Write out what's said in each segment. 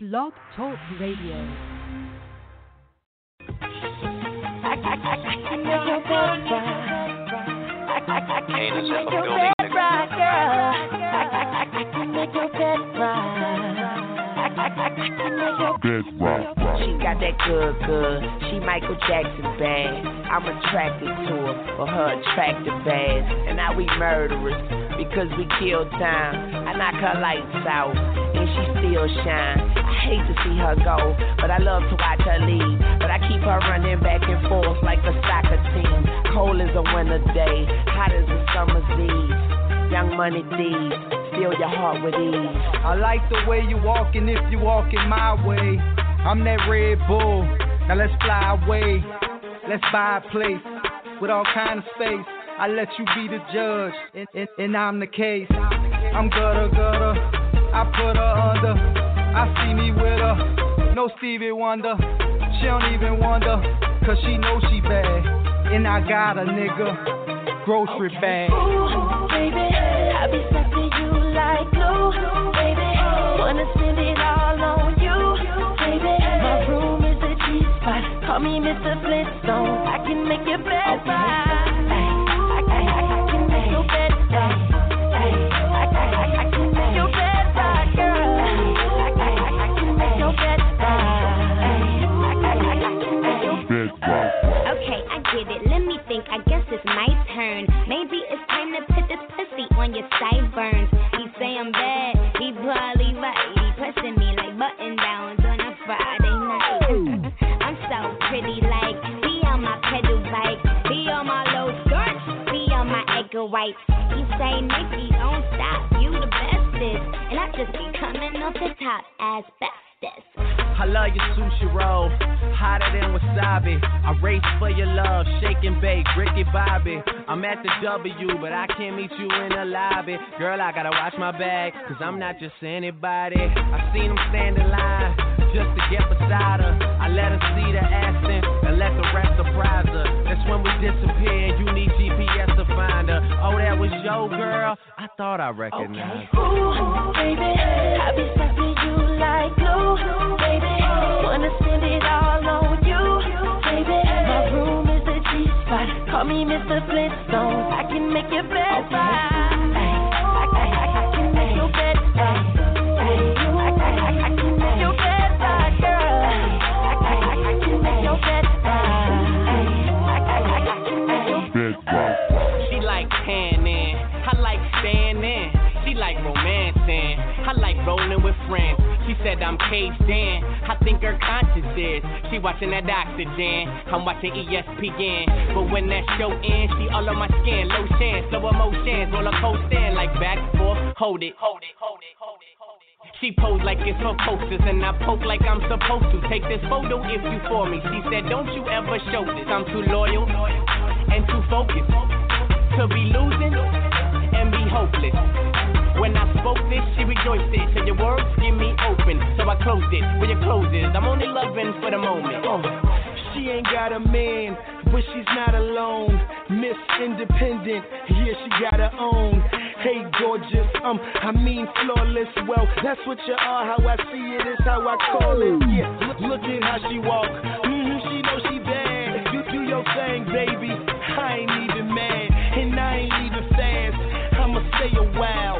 Blog Talk Radio. Canis in the building. She got that good, good. She Michael Jackson bad. I'm attracted to her for her attractive ass. And now we murderers because we kill time. I knock her lights out and she still shine. Hate to see her go, but I love to watch her leave. But I keep her running back and forth like a soccer team. Cold as a winter day, hot as a summer's eve. Young money thieves, steal your heart with ease. I like the way you walking if you walking my way. I'm that Red Bull. Now let's fly away. Let's buy a place with all kind of space. I let you be the judge, and, and, and I'm the case. I'm Gudda Gudda. I put her under. I see me with her. No Stevie Wonder. She don't even wonder, cause she know she bad. And I got a nigga. Grocery bag. Ooh, baby, I be sucking you like glue, baby. Wanna spend it all on you, baby. My room is a G spot. Call me Mr. Flintstone. I can make your bed right. Your sideburns. He say I'm bad. He probably right. He pressing me like button downs on a Friday night. I'm so pretty, like be on my pedal bike, be on my low skirts, be on my egger white. He say Nikki, don't stop. You the bestest, and I just be coming off the top as bestest. I love your sushi roll, hotter than wasabi. I race for your love, shake and bake, Ricky Bobby. I'm at the W, but I can't meet you in the lobby. Girl, I gotta watch my bag, cause I'm not just anybody. I seen him stand in line just to get beside her. I let her see the accent and let the rest surprise her. That's when we disappear and you need GPS Oh, that was your girl? I thought I recognized her. Ooh, baby, I be sucking you like glue, baby. Wanna spend it all on you, baby. My room is a G spot. Call me Mr. Flintstone. I can make your bed right. Friends. She said I'm caged in, I think her conscience is. She watching that oxygen, I'm watching ESPN. But when that show ends, she all on my skin, low chance, slow emotions, roller coaster, like back forth, hold it, hold it, hold it, hold it. hold it. She posed like it's for posters, and I poke like I'm supposed to. Take this photo if you for me. She said, Don't you ever show this. I'm too loyal and too focused to be losing and be hopeless. When I spoke this, she rejoiced it. Said your words give me open, so I closed it. Where your close is, I'm only loving for the moment. Uh. She ain't got a man, but she's not alone. Miss Independent, yeah, she got her own. Hey, gorgeous, um, I mean flawless. Well, that's what you are. How I see it is how I call it. Yeah, look, look at how she walk. hmm she know she bad. You do your thing, baby. I ain't even mad, and I ain't even fast. I'ma stay a while.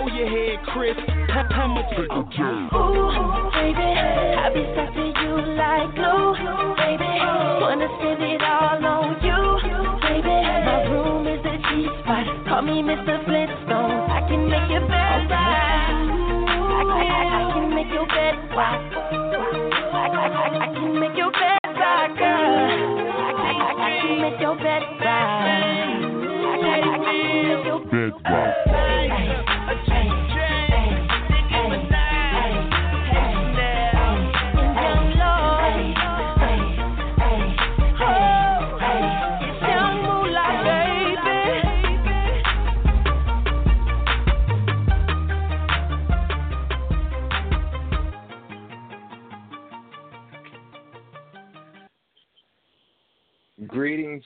Hold your head, Chris. I'ma take a joke. Ooh, baby, I be sucking you like glue, baby. Wanna spend it all on you, baby. My room is a G spot. Call me Mr. Flintstone. I can make your bed right. I, I, I, I can make your bed right. I, I, I, I can make your bed right, girl. I, I, I, I can make your bed right. I, I, I, I can make your bed right.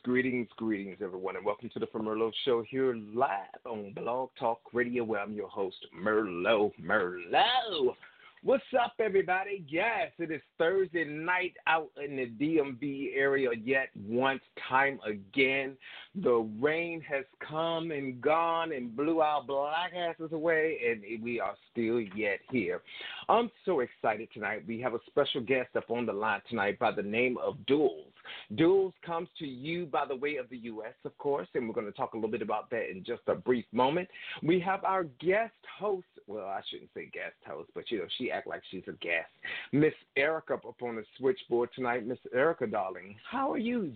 Greetings, greetings, greetings, everyone, and welcome to the From Merlot Show here live on Blog Talk Radio, where I'm your host, Merlot. Merlot. What's up, everybody? Yes, it is Thursday night out in the DMV area yet once time again. The rain has come and gone and blew our black asses away, and we are still yet here. I'm so excited tonight. We have a special guest up on the line tonight by the name of Duals. Duals comes to you by the way of the U.S., of course, and we're going to talk a little bit about that in just a brief moment. We have our guest host. Well, I shouldn't say guest host, but you know she act like she's a guest. Miss Erica up on the switchboard tonight. Miss Erica, darling, how are you?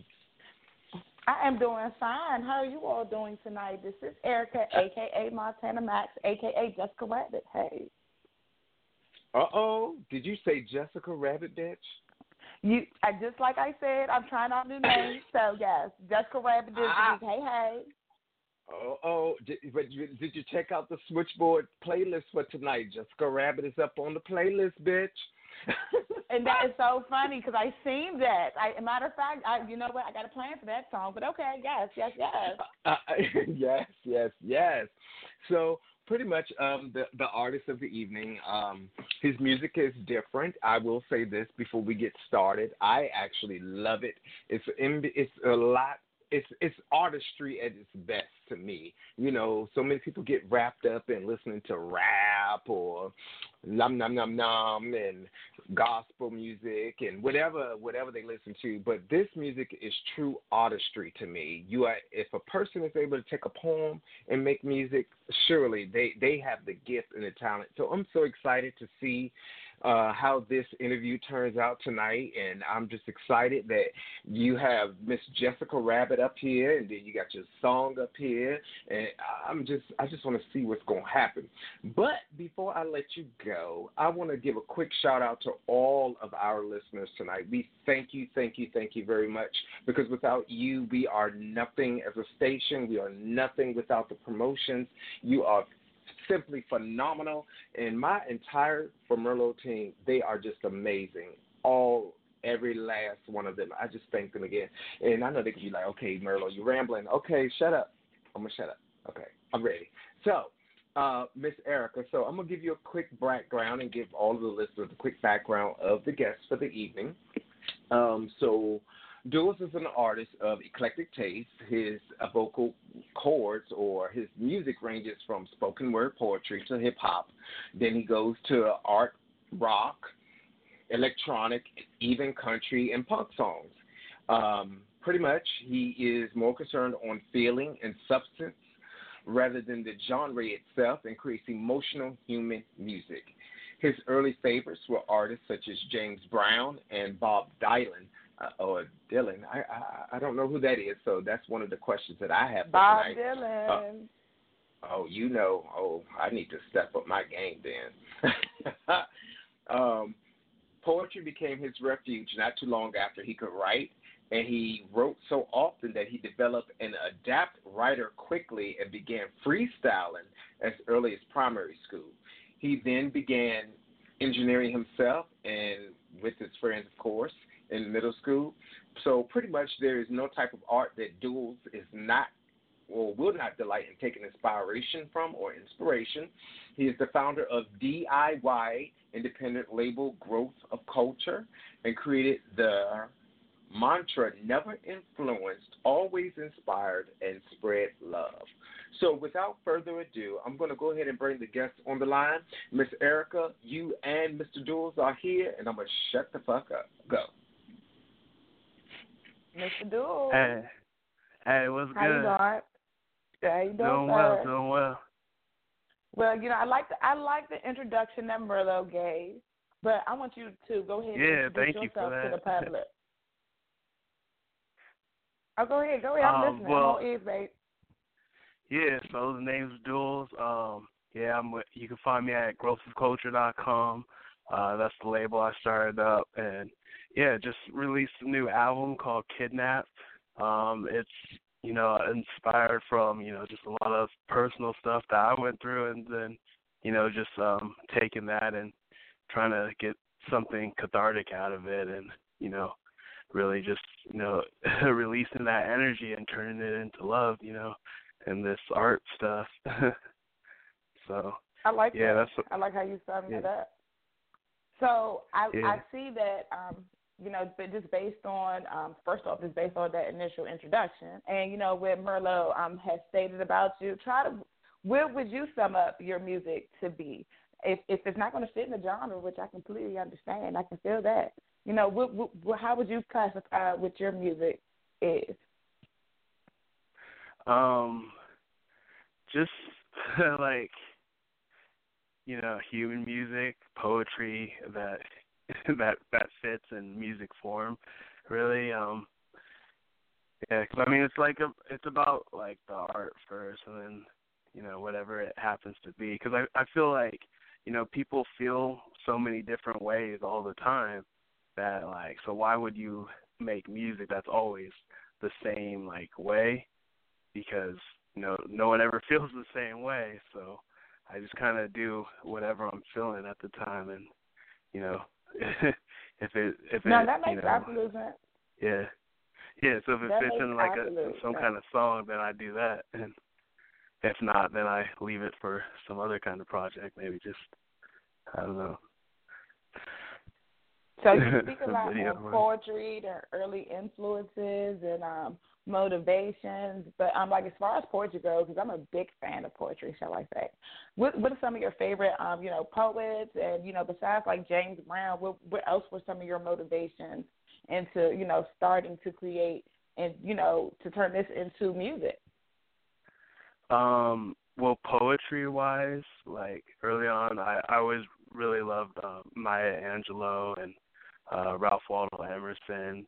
I am doing fine. How are you all doing tonight? This is Erica, aka Montana Max, aka Jessica Rabbit. Hey. Uh oh. Did you say Jessica Rabbit, bitch? You, I just like I said, I'm trying out new names. So yes, Jessica Rabbit did Ah. Hey, hey. Oh, oh, did, but you, did you check out the switchboard playlist for tonight? Jessica Rabbit is up on the playlist, bitch. And that is so funny because I seen that. I, matter of fact, I, you know what? I got a plan for that song. But okay, yes, yes, yes. Uh, yes, yes, yes. So pretty much um, the the artist of the evening. Um, his music is different. I will say this before we get started. I actually love it. It's it's a lot. It's it's artistry at its best to me. You know, so many people get wrapped up in listening to rap or num num num num and gospel music and whatever whatever they listen to. But this music is true artistry to me. You are if a person is able to take a poem and make music, surely they they have the gift and the talent. So I'm so excited to see uh, how this interview turns out tonight, and I'm just excited that you have Miss Jessica Rabbit up here, and then you got your song up here, and I'm just I just want to see what's going to happen. But before I let you go, I want to give a quick shout out to all of our listeners tonight. We thank you, thank you, thank you very much because without you, we are nothing as a station. We are nothing without the promotions. You are simply phenomenal. And my entire Merlot team, they are just amazing. All every last one of them. I just thank them again. And I know they could be like, okay, Merlot, you're rambling. Okay, shut up. I'm gonna shut up. Okay, I'm ready. So, uh, Miss Erica, so I'm gonna give you a quick background and give all of the listeners a quick background of the guests for the evening. Um, so, Duals is an artist of eclectic taste. His uh, vocal chords or his music ranges from spoken word poetry to hip hop. Then he goes to art, rock, electronic, even country and punk songs. Um, pretty much, he is more concerned on feeling and substance rather than the genre itself and creates emotional human music. His early favorites were artists such as James Brown and Bob Dylan, uh, or Dylan. I, I I don't know who that is, so that's one of the questions that I have Bob tonight. Dylan. Oh, you know. Oh, I need to step up my game then. um, poetry became his refuge not too long after he could write, and he wrote so often that he developed an adept writer quickly and began freestyling as early as primary school. He then began engineering himself and with his friends, of course, in middle school. So pretty much there is no type of art that Duals is not or will not delight in taking inspiration from or inspiration. He is the founder of DIY independent label Growth of Culture and created the mantra never influenced, always inspired, and spread love. So without further ado, I'm going to go ahead and bring the guests on the line. Miss Erica, you and Mr. Duals are here, and I'm going to shut the fuck up. Go. Mr. Duel. Hey, hey, what's How you good? doing? How you doing, Doing well, doing well. Well, you know, I like the I like the introduction that Merlot gave, but I want you to go ahead and Yeah, introduce thank you for yourself to the public. Oh, go ahead, go ahead. I'm Um, listening. well- I'm ears, babe. Yeah, so the name's Duals. Um, yeah, I'm. with- You can find me at growthofculture.com. Uh, that's the label I started up, and yeah, just released a new album called Kidnap. Um, it's you know inspired from you know just a lot of personal stuff that I went through, and then you know just um taking that and trying to get something cathartic out of it, and you know really just you know releasing that energy and turning it into love, you know, and this art stuff. so I like yeah, that. that's what, I like how you summed Yeah. up. So I Yeah. I see that um you know, but just based on um first off, just based on that initial introduction, and you know what Merlot um has stated about you, try to where would you sum up your music to be? If if it's not going to fit in the genre, which I completely understand, I can feel that. You know, what, what, how would you classify what your music is? Um, just like you know, human music, poetry that that that fits in music form. Really, um, yeah. Cause, I mean, it's like a, it's about like the art first, and then you know whatever it happens to be. Because I I feel like you know people feel so many different ways all the time that like so why would you make music that's always the same like way because you know no one ever feels the same way so i just kind of do whatever i'm feeling at the time and you know if it if no, it that makes you know, absolute sense. yeah yeah so if it That fits in like a some sense. kind of song then i do that and if not then i leave it for some other kind of project maybe just i don't know So you speak a lot on poetry, the early influences and um motivations, but um like as far as poetry goes, because I'm a big fan of poetry, shall I say? What what are some of your favorite um you know poets and you know besides like James Brown, what what else were some of your motivations into you know starting to create and you know to turn this into music? Um, well, poetry wise, like early on, I I always really loved um, Maya Angelou and uh, Ralph Waldo Emerson,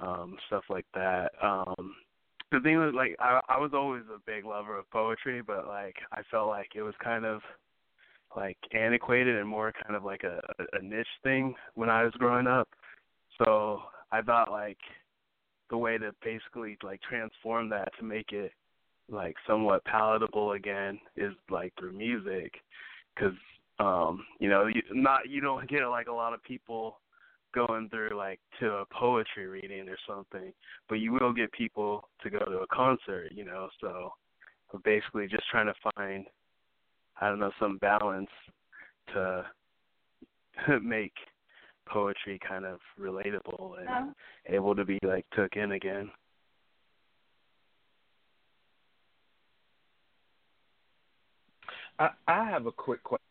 um, stuff like that. Um, the thing was, like, I I was always a big lover of poetry, but like I felt like it was kind of like antiquated and more kind of like a, a niche thing when I was growing up. So I thought like the way to basically like transform that to make it like somewhat palatable again is like through music because um you know you not you don't get like a lot of people going through like to a poetry reading or something but you will get people to go to a concert you know so we're basically just trying to find i don't know some balance to make poetry kind of relatable and Um, able to be like took in again I, I have a quick question.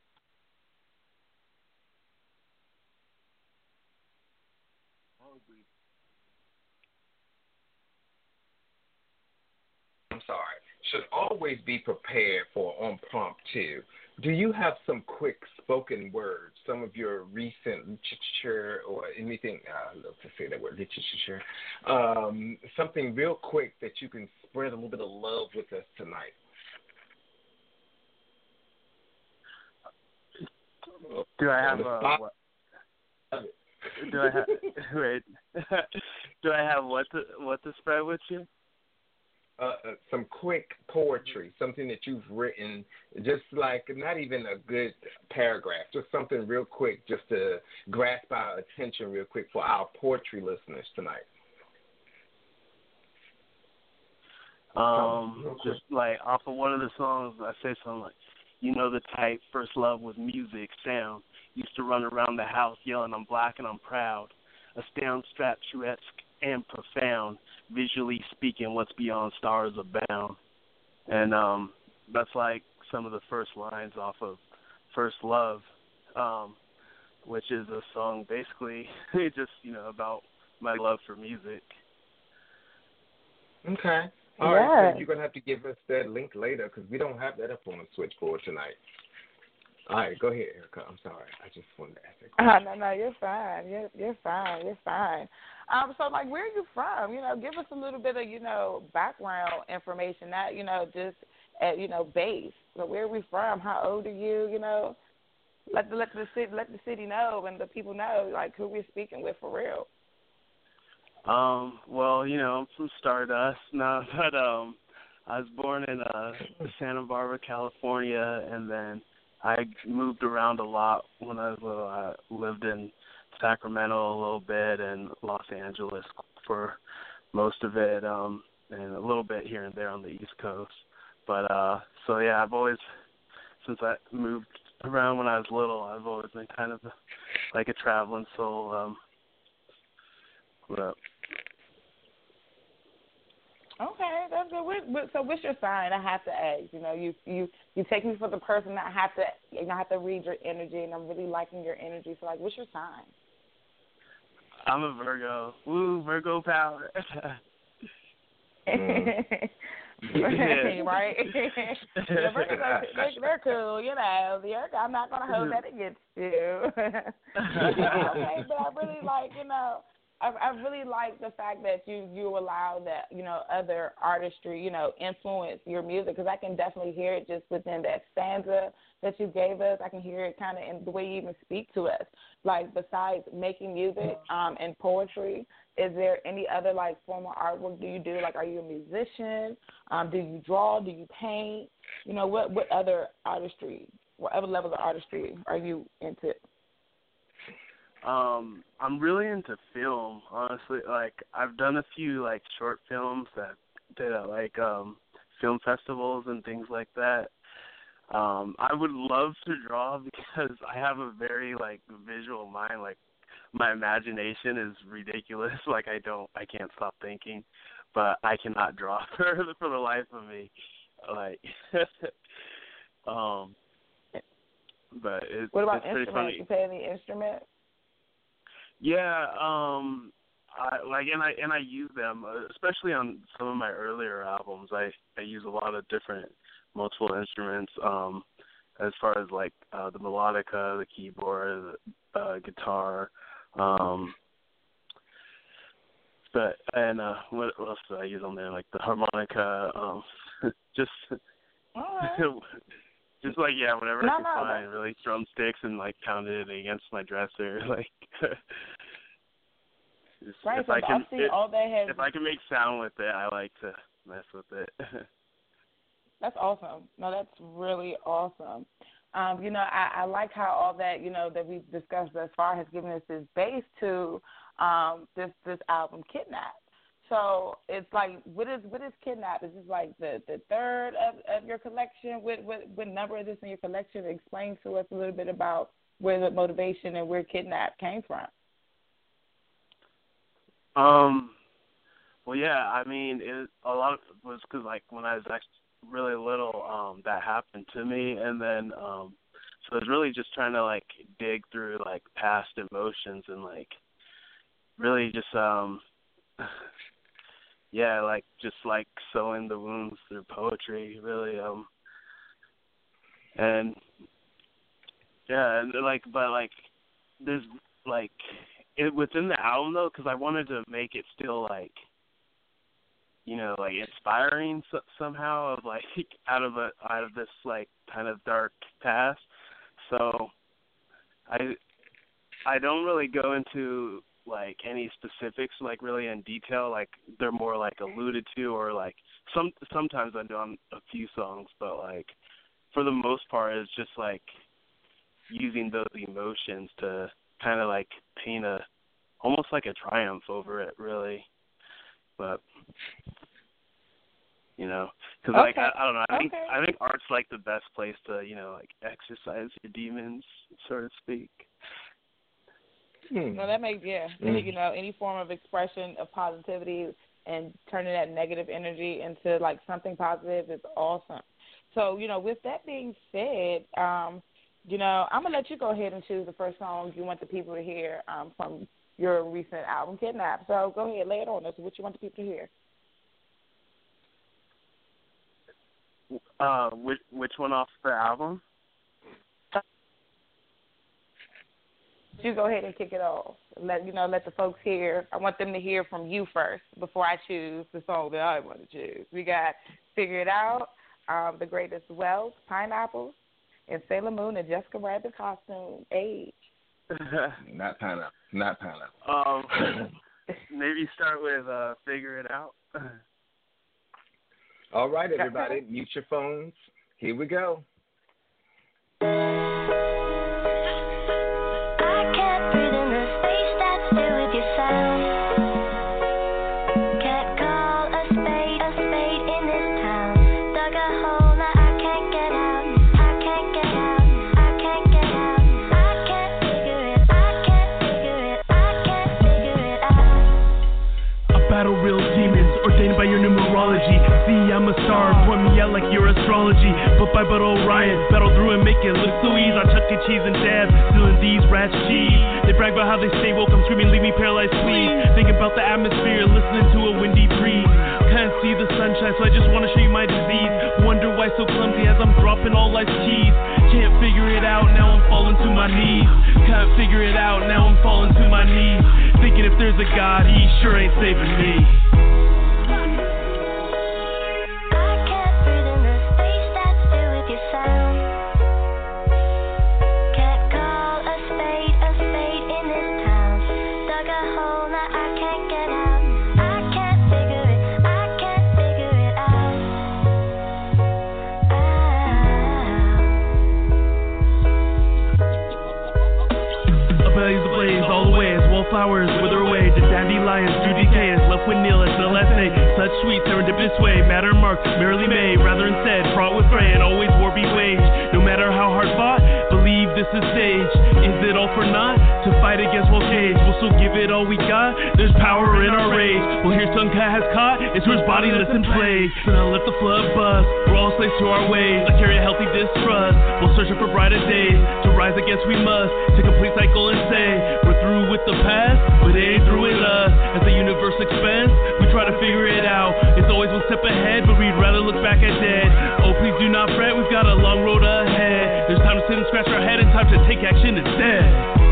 I'm sorry. Should always be prepared for on prompt too. Do you have some quick spoken words, some of your recent literature or anything? Uh, I love to say that word, literature. Um, something real quick that you can spread a little bit of love with us tonight. do i have a what do I have wait? do I have what to what to spread with you? Uh, uh, some quick poetry, something that you've written, just like not even a good paragraph, just something real quick, just to grasp our attention real quick for our poetry listeners tonight. Um, just like off of one of the songs, I say something like, "You know the type. First love was music, sound. Used to run around the house yelling, I'm black and I'm proud. Astound, statuesque, and profound. Visually speaking, what's beyond stars abound." And um, that's like some of the first lines off of First Love, um, which is a song basically just you know about my love for music. Okay. All right. Yeah. So you're gonna have to give us that link later because we don't have that up on the switchboard tonight. All right. Go ahead, Erica. I'm sorry. I just wanted to ask that Uh, question. no, no, you're fine. You're you're fine. You're fine. Um, so like, where are you from? You know, give us a little bit of you know background information. Not you know just at you know base. but where are we from? How old are you? You know, let the let the city let the city know and the people know like who we're speaking with for real. Um, well, you know, I'm from Stardust now, but um I was born in uh Santa Barbara, California and then I moved around a lot when I was little. I lived in Sacramento a little bit and Los Angeles for most of it, um and a little bit here and there on the East Coast. But uh so yeah, I've always since I moved around when I was little. I've always been kind of like a traveling soul. Um, what? Okay, that's good. What, so, what's your sign? I have to ask. You know, you you you take me for the person. I have to, you know, I have to read your energy, and I'm really liking your energy. So, like, what's your sign? I'm a Virgo. Woo, Virgo power. mm. yeah. right? the Virgos, they, they're cool, you know. The I'm not gonna hold that against you. okay, but I really like, you know, I, I really like the fact that you you allow that you know other artistry you know influence your music because I can definitely hear it just within that stanza that you gave us. I can hear it kind of in the way you even speak to us. Like besides making music um, and poetry, is there any other like formal artwork do you do? Like, are you a musician? Um, do you draw? Do you paint? You know, what what other artistry, what other levels of artistry are you into? Um, I'm really into film, honestly. Like I've done a few like short films that did at like um film festivals and things like that. Um, I would love to draw because I have a very like visual mind. Like my imagination is ridiculous. Like I don't, I can't stop thinking, but I cannot draw for the, for the life of me. Like, um, but it's what about it's instruments? funny. You play any instrument? Yeah, um I like and I and I use them uh, especially on some of my earlier albums. I I use a lot of different multiple instruments um as far as like uh the melodica, the keyboard, the uh guitar um but and uh what else do I use on there like the harmonica um just just like yeah, whatever no, I can no, find, no. really drumsticks and like pounded it against my dresser, like. just, Right, if I can, it, all that has if I can make sound with it, I like to mess with it. That's awesome. No, that's really awesome. Um, you know, I, I like how all that, you know, that we've discussed thus far has given us this base to um this this album Kidnap. So it's like what is what is Kidnap? Is this like the, the third of, of your collection? What, what what number is this in your collection? Explain to us a little bit about where the motivation and where Kidnap came from. Um, well, yeah, I mean, it a lot of it was because like when I was actually really little, um, that happened to me, and then um, so I was really just trying to like dig through like past emotions and like really just um, yeah, like just like sewing the wounds through poetry, really um, and yeah, and like but like there's like it within the album though because I wanted to make it still like you know like inspiring so, somehow of like out of a out of this like kind of dark past. So I I don't really go into like any specifics like really in detail like they're more like alluded to or like some sometimes I do on a few songs but like for the most part it's just like using those emotions to kind of like paint a almost like a triumph over it really. But you know because like I, I don't know i think Okay. i think art's like the best place to you know like exercise your demons so to speak Hmm. No, that makes yeah. Mm. You know, any form of expression of positivity and turning that negative energy into like something positive is awesome. So, you know, with that being said, um, you know, I'm gonna let you go ahead and choose the first song you want the people to hear um, from your recent album, Kidnap. So go ahead, lay it on us. What you want the people to hear? uh which which one off the album You go ahead and kick it off. Let you know, let the folks hear. I want them to hear from you first before I choose the song that I want to choose. We got Figure It Out, um, The Greatest Wealth, Pineapples, and Sailor Moon and Jessica Rabbit costume, Age. Not pineapple. Not pineapple. um maybe start with uh figure it out All right, everybody, mute your phones. Here we go. By Bud Orion. Battle through and make it look so easy. I Chuck E. Cheese and Dad, stealing these rats cheese. They brag about how they stay woke. I'm screaming, leave me paralyzed, please. Thinking about the atmosphere, listening to a windy breeze. Can't see the sunshine, so I just wanna show you my disease. Wonder why so clumsy as I'm dropping all life's keys. Can't figure it out, now I'm falling to my knees. Can't figure it out, now I'm falling to my knees. Thinking if there's a God, he sure ain't saving me. Flowers wither away. The dandelions do decay left with Neil as the last day. Such sweet serendipitous way, matter marked, merely made, rather instead fraught with fray and always war be waged. No matter how hard fought, believe this is stage. Is it all for naught to We'll give it all we got. There's power in our rage. Well, here some cat has caught. It's whose body that's in play. So now let the flood bust. We're all slaves to our ways. I carry a healthy distrust. We'll search for brighter days. To rise against we must. To complete cycle and say we're through with the past, but it ain't through with us. As the universe expands, we try to figure it out. It's always one step ahead, but we'd rather look back at dead. Oh, please do not fret. We've got a long road ahead. There's time to sit and scratch our head and time to take action instead.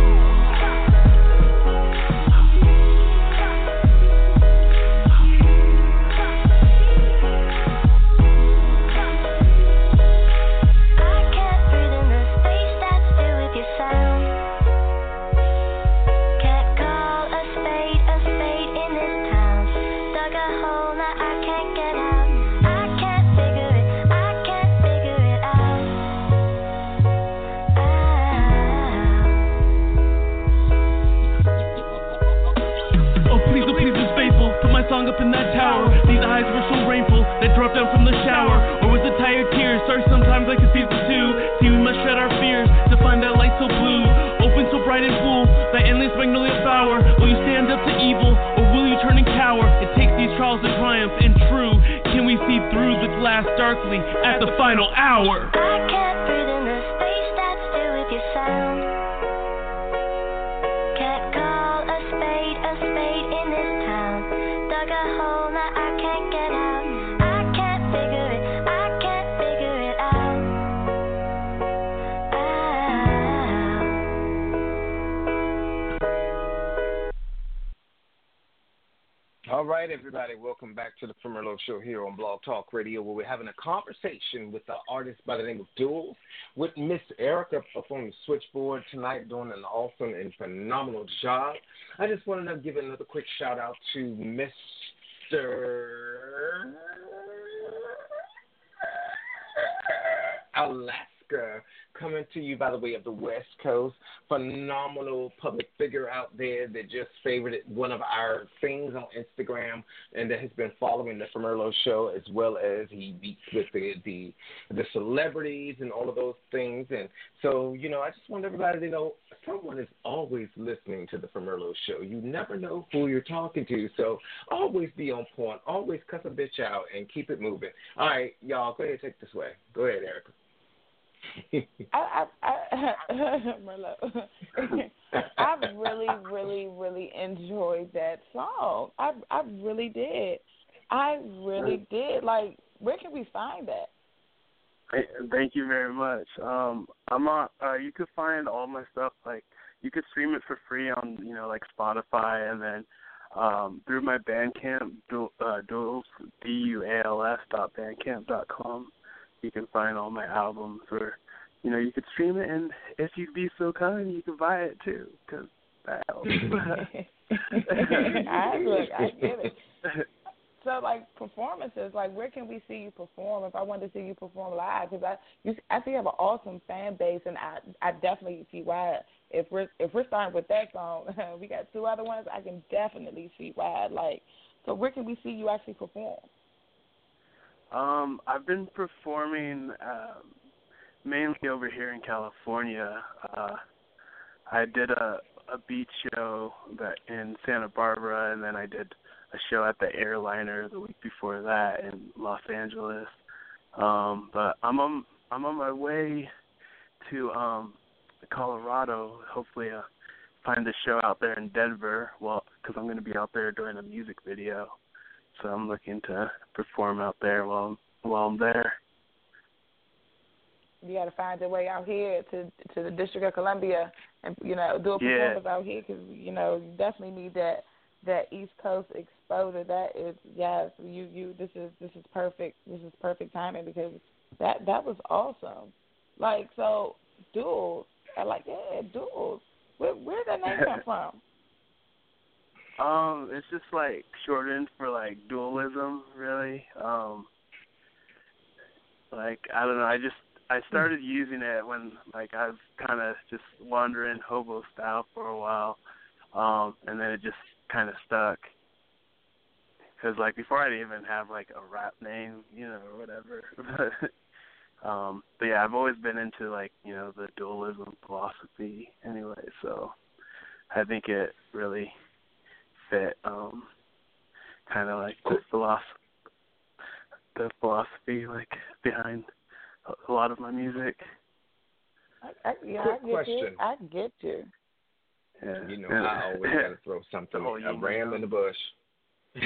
At the final hour? Right, everybody, welcome back to the Primerlo Show here on Blog Talk Radio, where we're having a conversation with the artist by the name of Duals, with Miss Erica up on the switchboard tonight, doing an awesome and phenomenal job. I just wanted to give another quick shout out to Mr. Alaska, coming to you by the way of the West Coast. Phenomenal public figure out there that just favorited one of our things on Instagram and that has been following the Famerlo show as well as he beats with the, the the celebrities and all of those things. And so, you know, I just want everybody to know someone is always listening to the Famerlo show. You never know who you're talking to. So always be on point, always cuss a bitch out and keep it moving. All right, y'all, go ahead take this way. Go ahead, Erica. I, I, I. I really, really, really enjoyed that song. I, I really did. I really did. Like, where can we find that? Thank you very much. Um, I'm on. Uh, you could find all my stuff like you could stream it for free on you know like Spotify and then um, through my Bandcamp, uh, duals d u a l s dot bandcamp dot com. You can find all my albums, or you know you could stream it, and if you'd be so kind, you could buy it too, because that helps. I look, I get it. So, like performances, like where can we see you perform? If I wanted to see you perform live, because I, you, I see you have an awesome fan base, and I, I definitely see why. If we're if we're starting with that song, we got two other ones. I can definitely see why. Like, so where can we see you actually perform? Um, I've been performing um, mainly over here in California. Uh, I did a a beach show that in Santa Barbara, and then I did a show at the Airliner the week before that in Los Angeles. Um, but I'm on I'm on my way to um Colorado. Hopefully, uh, find a show out there in Denver. Well, because I'm going to be out there doing a music video, so I'm looking to perform out there while I'm, while I'm there. You got to find your way out here to to the District of Columbia, and you know do a Yeah. performance out here because you know you definitely need that that East Coast exposure. That is yes, you you this is this is perfect. This is perfect timing because that that was awesome. Like so, Duals. I like yeah, Duals. Where where did that name come from? Um, it's just like shortened for like dualism, really. Um, like I don't know. I just I started using it when like I was kind of just wandering hobo style for a while, um, and then it just kind of stuck. Cause like before I didn't even have like a rap name, you know, or whatever. but um, but yeah, I've always been into like you know the dualism philosophy anyway. So I think it really fit um kind of like the philosophy the philosophy like behind a- a lot of my music I, I, yeah, Quick I get you. question. I get you. yeah You know, I always got to throw something, oh, a ram know. in the bush.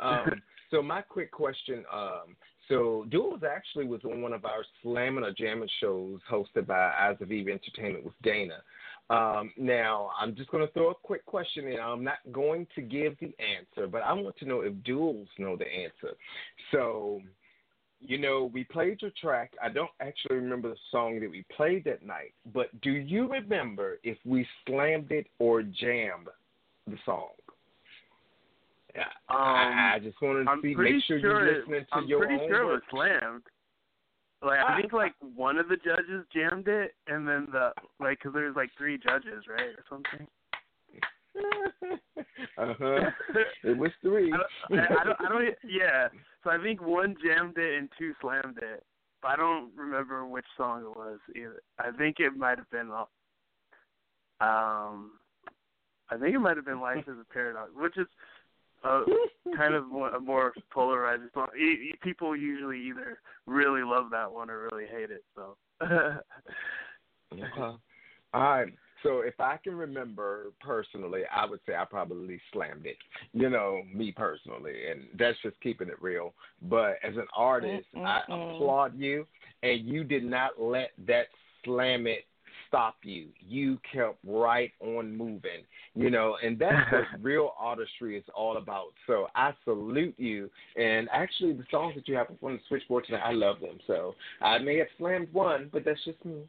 um, so my quick question, um, so Duals actually was on one of our slamming or jamming shows hosted by Eyes of Eve Entertainment with Dana. Um, now, I'm just going to throw a quick question in. I'm not going to give the answer, but I want to know if Duals know the answer. So, you know, we played your track. I don't actually remember the song that we played that night, but do you remember if we slammed it or jammed the song? Yeah, I, I just wanted to Um, I'm see, make sure sure you're listening to I'm your pretty own sure it was slammed like I think like one of the judges jammed it, and then the like, cause there's like three judges, right, or something. uh huh. It was three. I don't, I, I don't, I don't, yeah. So I think one jammed it and two slammed it, but I don't remember which song it was either. I think it might have been, uh, um, I think it might have been Life is a Paradox, which is uh, kind of more, a more polarized song. E- people usually either really love that one or really hate it. So. Okay. All right. So if I can remember personally, I would say I probably slammed it. You know, me personally, and that's just keeping it real. But as an artist, I Mm-mm-mm. applaud you, and you did not let that slam it stop you. You kept right on moving. You know, and that's what real artistry is all about. So I salute you. And actually, the songs that you have on the switchboard tonight, I love them. So I may have slammed one, but that's just me.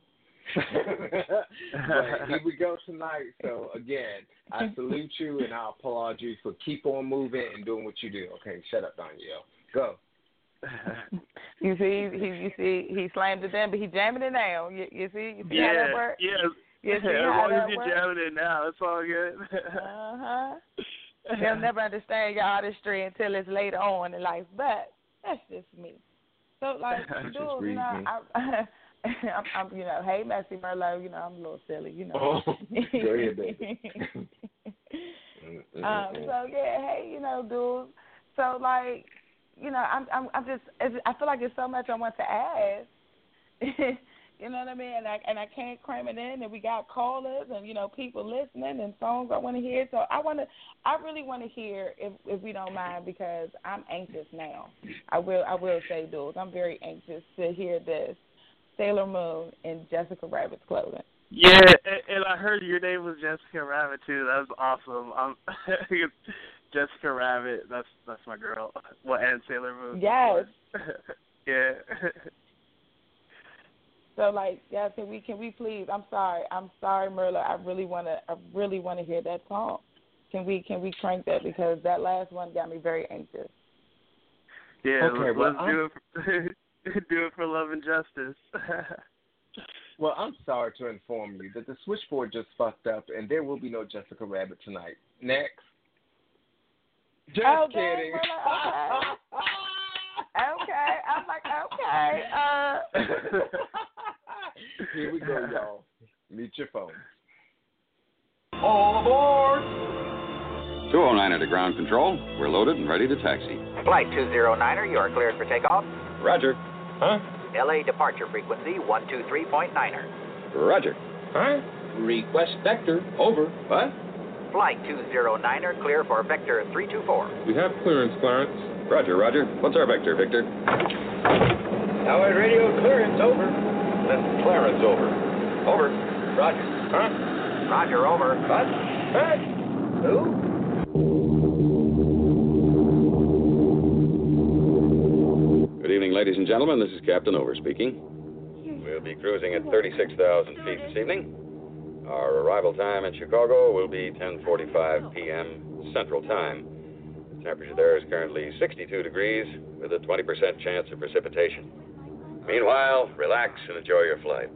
here we go tonight. So again, I salute you and I applaud you for keep on moving and doing what you do. Okay, shut up, Danielle. Go. You see, he you see he slammed it then, but he jamming it now. You, you see, you see how that yeah, works. yeah. You see as long as you're jamming it now, it's all good. Uh huh. They'll never understand your artistry until it's later on in life, but that's just me. So like, That's dude, you know. I, I'm, I'm, you know, hey, Messy Merlot, you know, I'm a little silly, you know. Oh, go ahead, baby. um, so yeah, hey, you know, dude. So like, you know, I'm, I'm, I'm just, I feel like there's so much I want to ask. you know what I mean? And I and I can't cram it in. And we got callers and you know people listening and songs I want to hear. So I want to, I really want to hear if if we don't mind because I'm anxious now. I will I will say, dudes, I'm very anxious to hear this. Sailor Moon in Jessica Rabbit's clothing. Yeah, and, and I heard your name was Jessica Rabbit too. That was awesome. Um, Jessica Rabbit, that's that's my girl. Well, and Sailor Moon. Yes. yeah. So like, yeah, can we can we please? I'm sorry, I'm sorry, Merla. I really wanna, I really wanna hear that song. Can we can we crank that because that last one got me very anxious. Yeah, Okay, let's, well, let's do it. For, do it for love and justice. Well, I'm sorry to inform you that the switchboard just fucked up, and there will be no Jessica Rabbit tonight. Next. Just Oh, dang, kidding. Merla, Okay, I'm like, okay. Uh, Here we go, y'all. Meet your phone. All aboard! 209er to ground control. We're loaded and ready to taxi. Flight 209er, you are cleared for takeoff. Roger. Huh? LA departure frequency 123.9er. Roger. Huh? Request vector. Over. What? Flight 209er clear for vector 324. We have clearance, Clarence. Roger, Roger. What's our vector, Victor? Howard radio clearance over. Then Clarence over. Over. Roger. Huh? Roger, over. What? Hey! Who? Good evening, ladies and gentlemen. This is Captain Over speaking. We'll be cruising at 36,000 feet this evening. Our arrival time in Chicago will be 10:45 p.m. Central Time. The temperature there is currently 62 degrees with a 20% chance of precipitation. Meanwhile, relax and enjoy your flight.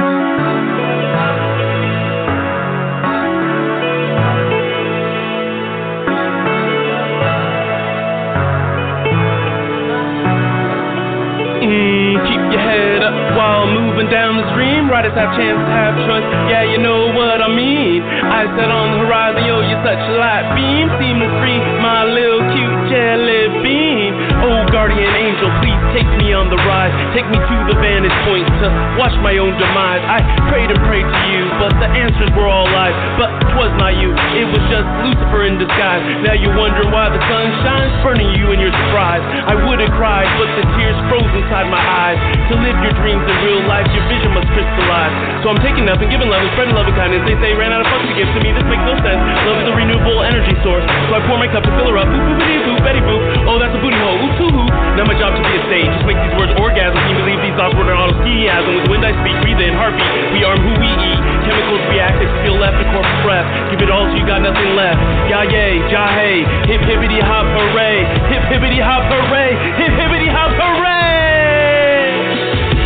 Riders have chance to have choice. Yeah, you know what I mean. I set on the horizon, yo, you're such a light beam. Seamless free, my little cute jelly bean. Oh, guardian angel, please take me on the ride. Take me to the vantage point to watch my own demise. I prayed and prayed to you, but the answers were all lies. But 'twas not you, it was just Lucifer in disguise. Now you wonder why the sun shines, burning you in your surprise. I would have cried, but the tears froze inside my eyes. To live your dreams in real life, your vision must crystallize. So I'm taking up and giving love and spreading love and kindness. They say ran out of funds to give to me. This makes no sense. Love is a renewable energy source. So I pour my cup to fill her up. Boop, boopity, boop, Betty boop. Oh, that's a booty hole. Ooh, hoo, hoo. Now my job to be a sage. Just make these words orgasm. Can you believe these thoughts were auto skiasm? With wind I speak, breathe in, heartbeat. We arm who we eat. Chemicals react, they feel left a corpse breath. Give it all so you got nothing left. Ya yay, ja hey. Hip hippity hop hooray. Hip hippity hop hooray. Hip hippity hop hooray.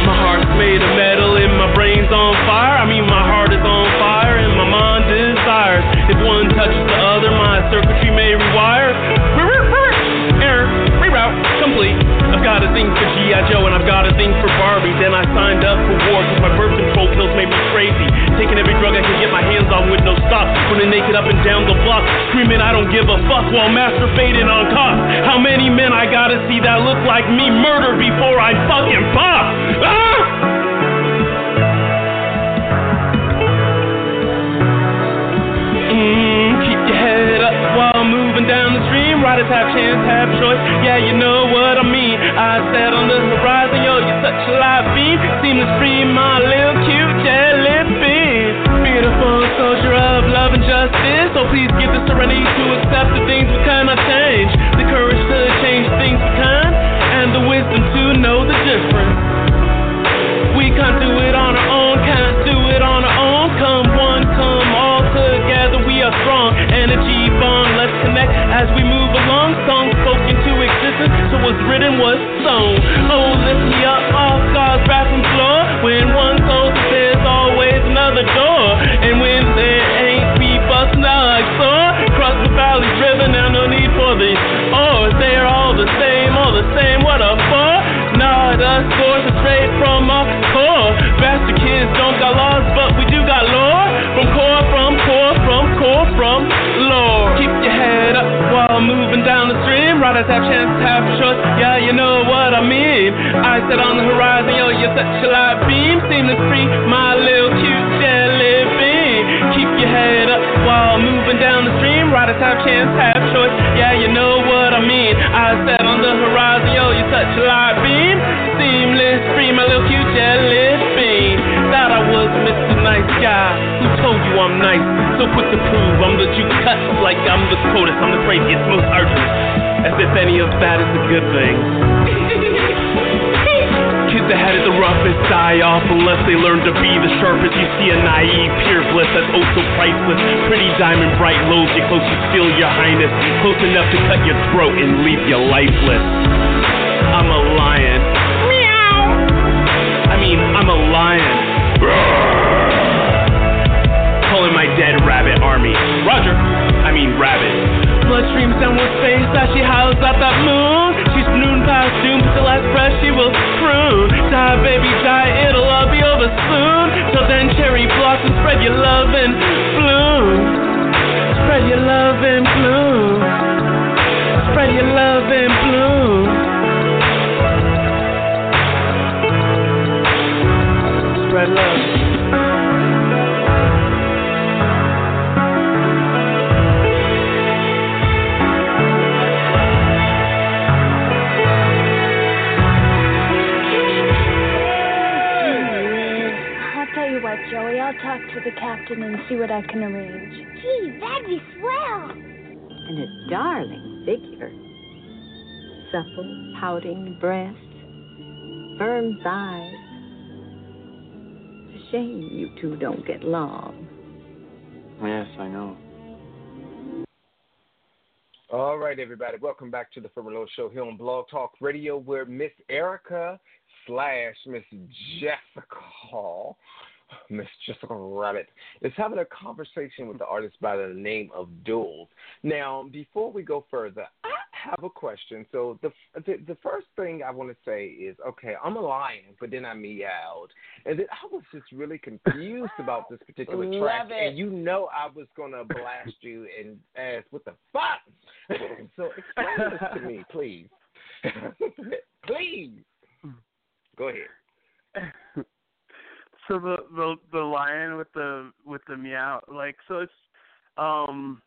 My heart's made of metal and my brain's on fire. I mean, my heart is on fire and my mind desires. If one touches the other, my circuitry may rewire. Got a thing for G.I. Joe and I've got a thing for Barbie. Then I signed up for war because my birth control pills made me crazy. Taking every drug I can get my hands on with no stop. Running naked up and down the block. Screaming I don't give a fuck while masturbating on cops. How many men I gotta see that look like me murder before I fucking pop? Ah! Written was sown. Oh, stream. Riders chance have trust. Yeah, you know what I mean. I said on the horizon, yo, you're such a light beam. Seamless free, my little cute jelly bean. Keep your head up while moving down the stream. Riders have chance, have choice. Yeah, you know what I mean. I said on the horizon, yo, you're such a light beam. Seamless free, my little cute jelly bean. Thought I was Mr. Nice Guy. Who told you I'm nice? So quick to prove I'm the juke cut like I'm the coldest. I'm the craziest, most urgent. As if any of that is a good thing. Kids had it the roughest die off unless they learn to be the sharpest. You see a naive pure bliss that's oh so priceless. Pretty diamond bright loads you close to steal your highness. Close enough to cut your throat and leave you lifeless. I'm a lion. Meow. I mean, I'm a lion. Calling my dead rabbit army. Roger. I mean rabbit. Blood streams down her face as she howls at that moon. She's noon past doom, still as breath. she will prune. Die, baby, die, it'll all be over soon. Till then, cherry blossom, spread your love and bloom. Spread your love and bloom. Spread your love and bloom. Spread love. The captain and see what I can arrange. Gee, that'd be swell. And a darling figure. Supple, pouting breasts, firm thighs. It's a shame you two don't get along. Yes, I know. All right, everybody. Welcome back to the Furlough Show here on Blog Talk Radio, where Miss Erica slash Miss Jessica Hall, Miss Jessica Rabbit, is having a conversation with the artist by the name of Duals. Now, before we go further, I have a question. So the the, the first thing I want to say is, okay, I'm a lion, but then I meowed, and then I was just really confused about this particular track, it. and you know I was gonna blast you and ask, what the fuck? so explain this to me, please. please. Go ahead. so the the the lion with the with the meow like so it's um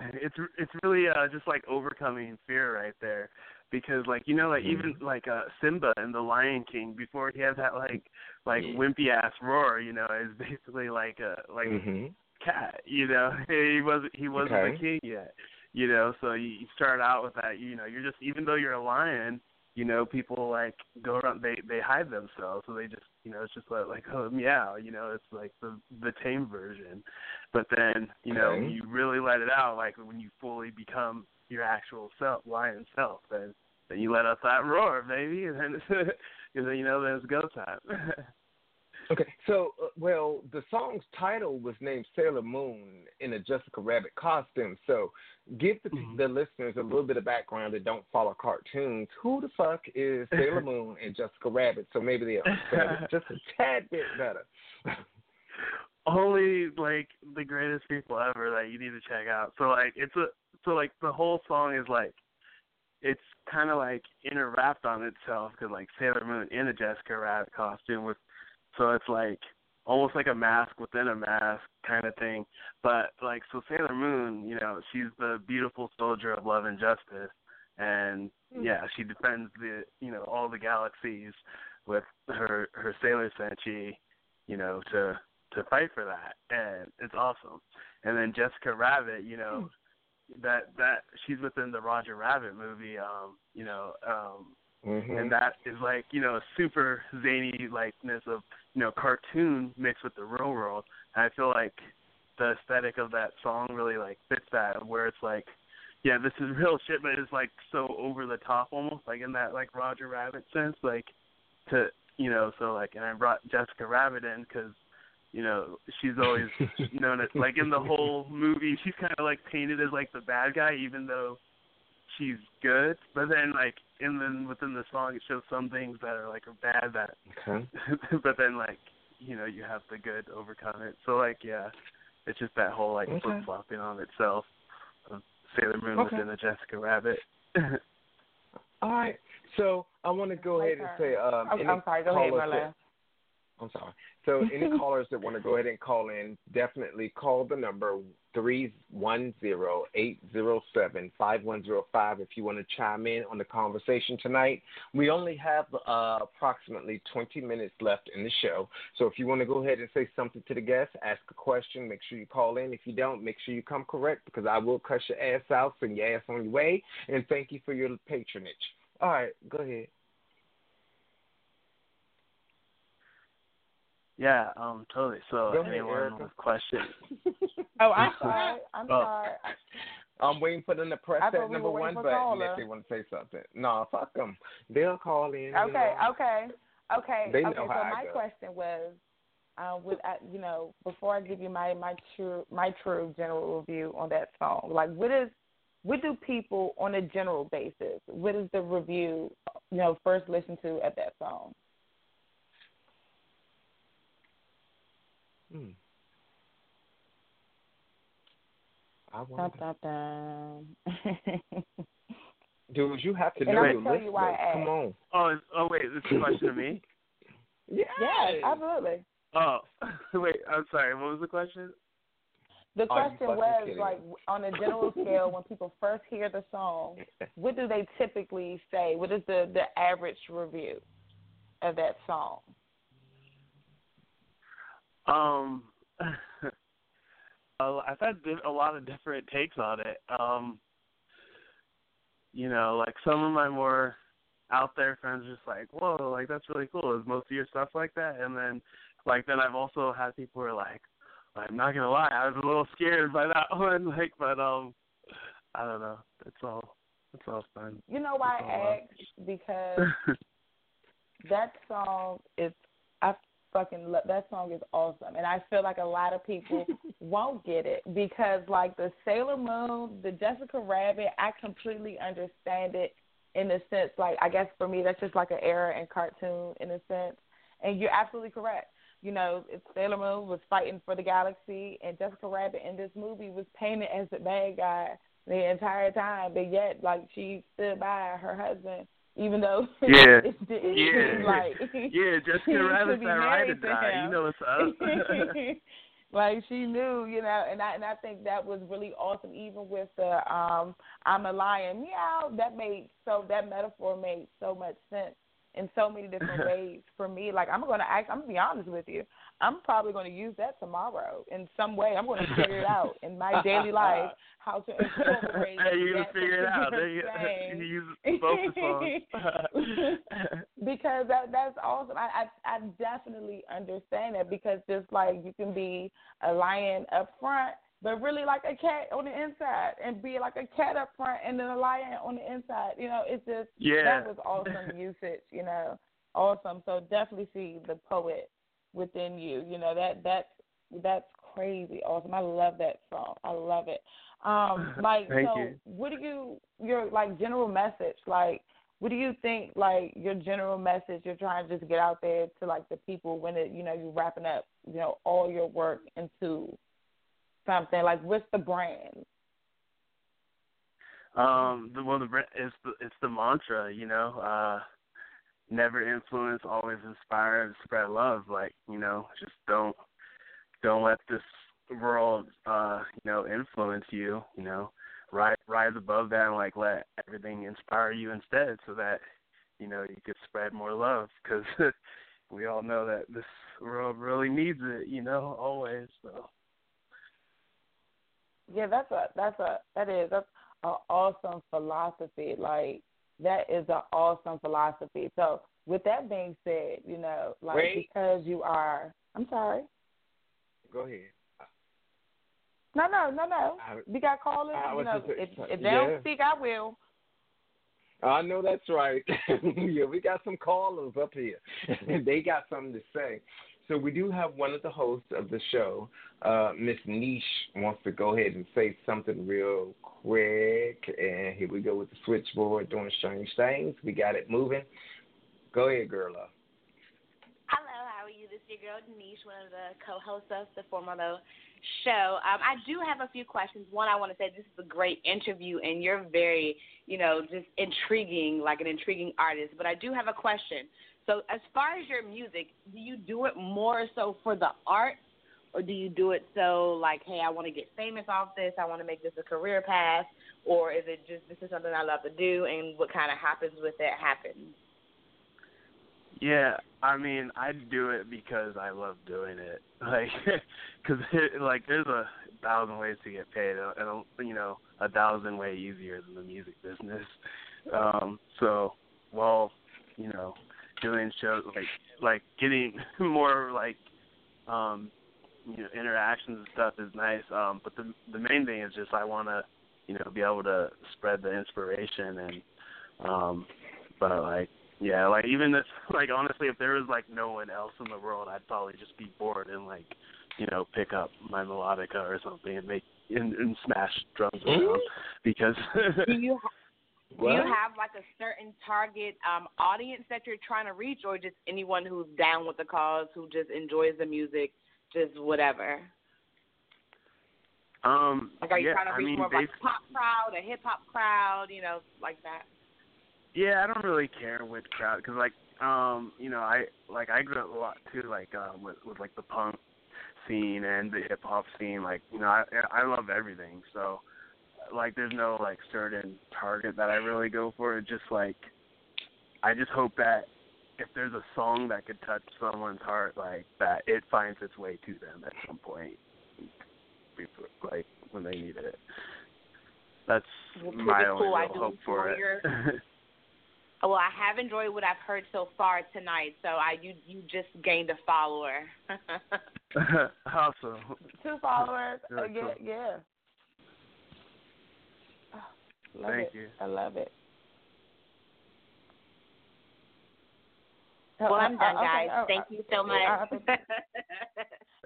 it's it's really uh just like overcoming fear right there. Because like you know like even like uh Simba in the Lion King before he has that like like wimpy ass roar you know is basically like a like Mhm. cat you know? He wasn't he wasn't Okay. the king yet you know? So you, you start out with that you know? You're just even though you're a lion you know people like go around they they hide themselves so they just you know it's just like, like oh meow you know it's like the the tame version but then you know Okay. you really let it out like when you fully become your actual self lion self then then you let out that roar baby and then and then you know then it's go time Okay, so uh, well, the song's title was named Sailor Moon in a Jessica Rabbit costume. So, give the, the listeners a little bit of background that don't follow cartoons. Who the fuck is Sailor Moon and Jessica Rabbit? So maybe they'll understand it just a tad bit better. only like the greatest people ever that you need to check out. So like it's a so like the whole song is like it's kind of like interwrapped on itself because like Sailor Moon in a Jessica Rabbit costume with so it's like almost like a mask within a mask kind of thing. But like so Sailor Moon, you know, she's the beautiful soldier of love and justice and yeah, she defends the you know all the galaxies with her her sailor senshi, you know, to to fight for that, and it's awesome. And then Jessica Rabbit, you know, that that she's within the Roger Rabbit movie, um, you know, um, Mhm. and that is like you know a super zany likeness of you know cartoon mixed with the real world. And I feel like the aesthetic of that song really like fits that, where it's like, yeah, this is real shit, but it's like so over the top almost, like in that like Roger Rabbit sense, like to you know, so like, and I brought Jessica Rabbit in because you know she's always known as like in the whole movie she's kind of like painted as like the bad guy, even though she's good. But then like and then within the song it shows some things that are like are bad that Okay. but then like you know you have the good overcome it. So like yeah, it's just that whole like Okay. flip flopping on itself. Of Sailor Moon Okay. within a Jessica Rabbit. All right, so I want to go ahead and say, um, I'm- I'm sorry, go ahead, callers Marla. I'm sorry. So any callers that want to go ahead and call in, definitely call the number three one zero eight zero seven five one zero five if you want to chime in on the conversation tonight. We only have uh, approximately 20 minutes left in the show. So if you want to go ahead and say something to the guest, ask a question, make sure you call in. If you don't, make sure you come correct because I will cuss your ass out, send your ass on your way, and thank you for your patronage. All right, go ahead. Yeah, um, totally. So Go anyone Erica. with questions? Oh, I'm sorry. I'm Oh. sorry. I'm waiting for them to press I that we number were one waiting for button if they want to say something. No, fuck them. They'll call in. you Okay, know. okay, okay. They know okay. how so I my go. question was, um, with uh, you know, before I give you my my true my true general review on that song, like what is what do people on a general basis? What is the review? You know, first listen to at that song. Hmm. I wonder. dun, dun. Dude, you have to And know I'm your gonna tell you why listeners. I Come on. Oh, oh wait, this is a question to me. Yes. Yes, absolutely. Oh, wait. I'm sorry. What was the question? The question was kidding like on a general scale, when people first hear the song, what do they typically say? What is the the average review of that song? Um, I've had a lot of different takes on it. Um, you know, like some of my more out there friends are just like, "Whoa, like that's really cool." Is most of your stuff like that? And then, like, then I've also had people who are like, "I'm not gonna lie, I was a little scared by that one." Like, but um, I don't know. It's all, it's all fun. You know why I asked? Because that song is I fucking love that song is awesome, and I feel like a lot of people won't get it because like the Sailor Moon, the Jessica Rabbit, I completely understand it in the sense like I guess for me that's just like an era in cartoon in a sense, and you're absolutely correct. You know, it's Sailor Moon was fighting for the galaxy, and Jessica Rabbit in this movie was painted as the bad guy the entire time, but yet like she stood by her husband even though Yeah. it Yeah. like Yeah, Jessica Rabbit's be right to die. him. You know what's up. like she knew, you know, and I and I think that was really awesome. Even with the um I'm a lion, meow, that made so that metaphor made so much sense in so many different ways for me. Like I'm gonna act I'm gonna be honest with you. I'm probably gonna use that tomorrow in some way. I'm gonna figure it out in my daily life how to incorporate Hey, you that gonna figure it out. There you, particular you use both the because that that's awesome. I, I I definitely understand that because just like you can be a lion up front, but really like a cat on the inside, and be like a cat up front and then a lion on the inside. You know, it's just Yeah. that was awesome usage. You know, awesome. So definitely see the poet within you. You know that that's that's crazy awesome. I love that song. I love it. Um, like Thank so, you. what do you your like general message like? What do you think like your general message you're trying to just get out there to like the people when it you know you're wrapping up you know all your work into something like what's the brand? Um, the well, the br- it's the it's the mantra, you know. Uh, never influence, always inspire, and spread love. Like you know, just don't don't let this world, uh, you know, influence you. You know, rise rise above that and like let everything inspire you instead, so that you know you could spread more love. Because we all know that this world really needs it. You know, always. So. Yeah, that's a that's a that is that's an awesome philosophy. Like that is an awesome philosophy. So with that being said, you know, like Wait. because you are I'm sorry. Go ahead. No, no, no, no. I- we got callers. You know, if, if they yeah. don't speak, I will. I know that's right. yeah, we got some callers up here. they got something to say. So we do have one of the hosts of the show, uh, Miss Niche, wants to go ahead and say something real quick. And here we go with the switchboard doing strange things. We got it moving. Go ahead, girl. Hello, how are you? This is your girl Denise, one of the co-hosts of the Formalo show. Um, I do have a few questions. One, I want to say this is a great interview, and you're very, you know, just intriguing, like an intriguing artist. But I do have a question. So, as far as your music, do you do it more so for the art, or do you do it so like, hey, I want to get famous off this, I want to make this a career path, or is it just this is something I love to do, and what kind of happens with it happens? Yeah, I mean, I do it because I love doing it. Like, because like there's a thousand ways to get paid, uh, and you know, a thousand way easier than the music business. Um, so, well, you know, doing shows like like getting more like um you know interactions and stuff is nice um but the the main thing is just I want to you know be able to spread the inspiration and um but like yeah like even if like honestly if there was like no one else in the world I'd probably just be bored and like you know pick up my melodica or something and make and, and smash drums around because do you do you have like a certain target um audience that you're trying to reach or just anyone who's down with the cause who just enjoys the music just whatever um like are you yeah, trying to I reach mean, more of like a pop crowd a hip hop crowd you know like that Yeah, I don't really care which crowd because like um, you know, I like I grew up a lot too, like um, with with like the punk scene and the hip hop scene. Like, you know, I I love everything. So, like, there's no like certain target that I really go for. It's just like, I just hope that if there's a song that could touch someone's heart, like that, it finds its way to them at some point, like when they need it. That's Well, my only cool. Real hope for it. Well, I have enjoyed what I've heard so far tonight. So I you you just gained a follower. awesome. Two followers. Uh, Very yeah, cool. yeah. Oh, love Thank it. you. I love it. well, I'm Uh, done, uh, okay, guys. uh, Thank uh, you so uh, much.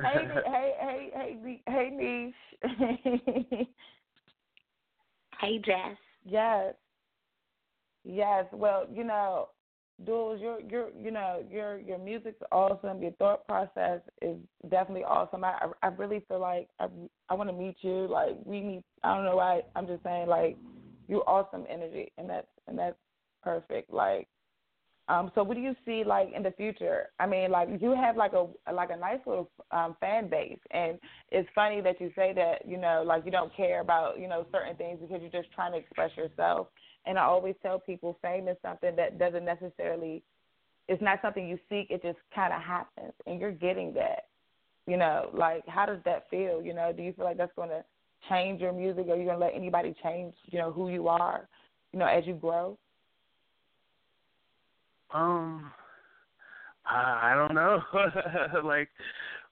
hey, hey, hey, hey, hey, Niche. hey, Jess. Yes. Yes. Well, you know, Duals, your your you know your your music's awesome. Your thought process is definitely awesome. I I, I really feel like I I want to meet you. Like we need. I don't know why. I'm just saying like you awesome energy, and that's and that's perfect. Like um, so what do you see like in the future? I mean, like you have like a like a nice little um, fan base, and it's funny that you say that. You know, like you don't care about you know certain things because you're just trying to express yourself. And I always tell people, fame is something that doesn't necessarily. It's not something you seek. It just kind of happens, and you're getting that. You know, like how does that feel? You know, do you feel like that's going to change your music, are you to let anybody change? You know, who you are. You know, as you grow. Um, I, I don't know. like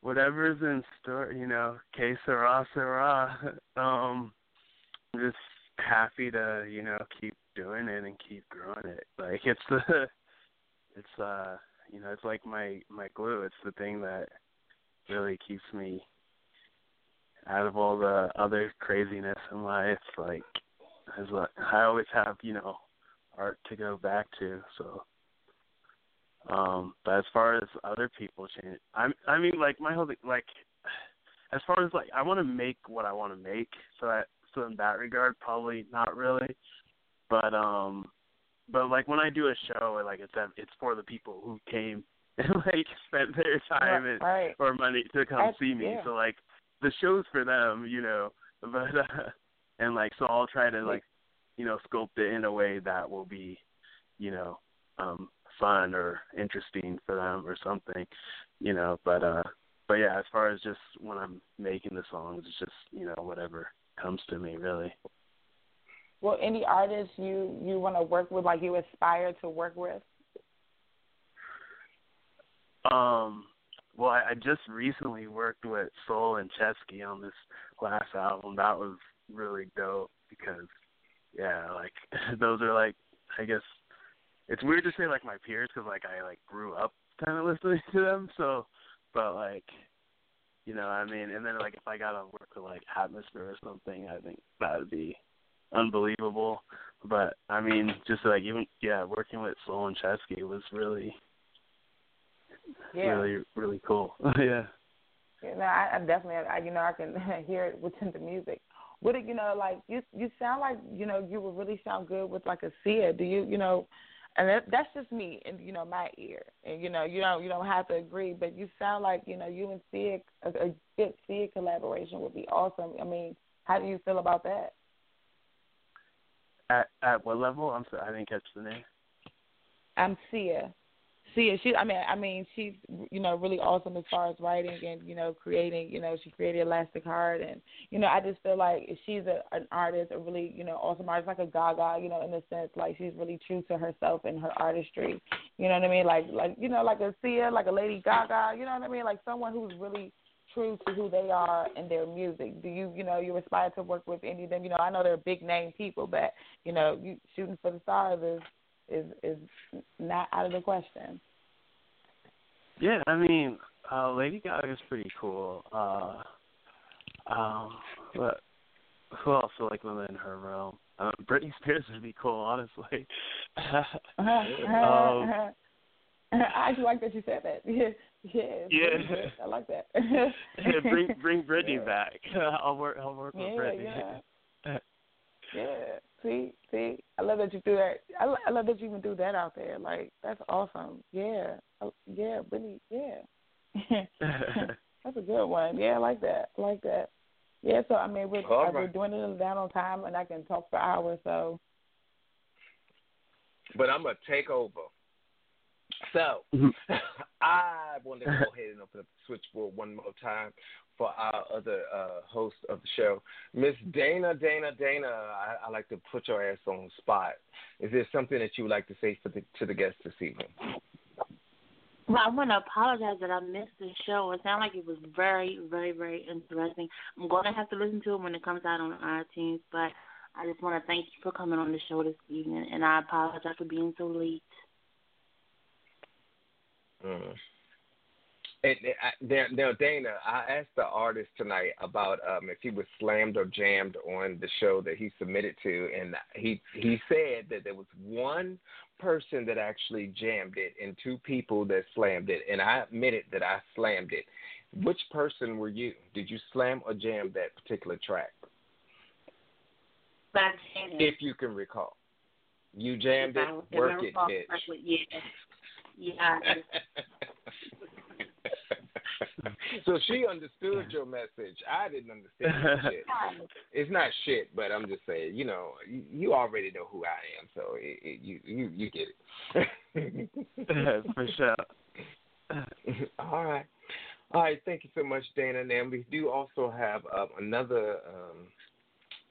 whatever's in store, you know, que sera, sera. Um, I'm just happy to, you know, keep doing it and keep growing it. Like it's the, it's uh, you know, it's like my my glue. It's the thing that really keeps me out of all the other craziness in life. Like, as like I always have, you know, art to go back to. So. Um, but as far as other people change, I I mean like my whole thing, like as far as like I want to make what I want to make, so that so in that regard probably not really, but um, but like when I do a show, like it's it's for the people who came and like spent their time and right. or money to come That's- see me. yeah. So like the show's for them, you know, but uh, and like so I'll try to like you know sculpt it in a way that will be, you know, um fun or interesting for them or something, you know. But uh, but yeah, as far as just when I'm making the songs, it's just you know whatever comes to me really. Well, any artists you you want to work with, like you aspire to work with? Um, well, I, I just recently worked with Soul and Chesky on this last album. That was really dope because, yeah, like those are like, I guess it's weird to say like my peers because like I like grew up kind of listening to them. So, but like, you know, I mean, and then like if I got to work with like Atmosphere or something, I think that would be unbelievable. But I mean, just like even yeah, working with Soul and Chesky was really Yeah. really really cool. yeah. You know, I, I definitely, I, you know, I can hear it within the music. What do you know? Like you, you sound like you know you would really sound good with like a Sia. Do you, you know? And that, that's just me, and you know my ear, and you know you don't you don't have to agree, but you sound like you know you and Sia a, a good Sia collaboration would be awesome. I mean, how do you feel about that? At at what level? I'm sorry, I didn't catch the name. I'm Sia. Sia, she. I mean, I mean, she's you know really awesome as far as writing and you know creating. You know, she created Elastic Heart, and you know, I just feel like she's a, an artist, a really you know awesome artist, like a Gaga. You know, in a sense, like she's really true to herself and her artistry. You know what I mean? Like like you know, like a Sia, like a Lady Gaga. You know what I mean? Like someone who's really true to who they are and their music. Do you, you know, you aspire to work with any of them? You know, I know they're big name people, but you know, you shooting for the stars is is is not out of the question. Yeah, I mean, uh Lady Gaga is pretty cool. Uh um but who else would like women in her realm? Um, Britney Spears would be cool, honestly. um, I actually like that you said that. Yeah, yeah, Yeah. I like that. yeah, bring bring Britney Yeah. back. I'll work I'll work with Yeah, Britney. Yeah, see, see, I love that you do that. I, lo- I love that you even do that out there. Like that's awesome. Yeah, yeah, Whitney. Yeah, that's a good one. Yeah, I like that. I like that. Yeah, so I mean, we're All uh, we're doing it down on time, and I can talk for hours. So But I'm gonna take over. So I want to go ahead and open up the switchboard one more time for our other uh, host of the show, Miss Dana. Dana, Dana. I, I like to put your ass on the spot. Is there something that you would like to say the, to the guests this evening? Well, I want to apologize that I missed the show. It sounded like it was very, very, very interesting. I'm going to have to listen to it when it comes out on iTunes, but I just want to thank you for coming on the show this evening, and I apologize for being so late. Mm. And, and I, now, Dana, I asked the artist tonight about um, if he was slammed or jammed on the show that he submitted to, and he he said that there was one person that actually jammed it and two people that slammed it, and I admitted that I slammed it. Which person were you? Did you slam or jam that particular track? But I jammed it. If you can recall, you jammed it. I- if I Work it, bitch. Yeah. Yeah. so she understood your message. I didn't understand shit. It's not shit, but I'm just saying, you know, you, you already know who I am, so it, it, you you you get it. For sure. All right, all right. Thank you so much, Dana. Now we do also have uh, another um,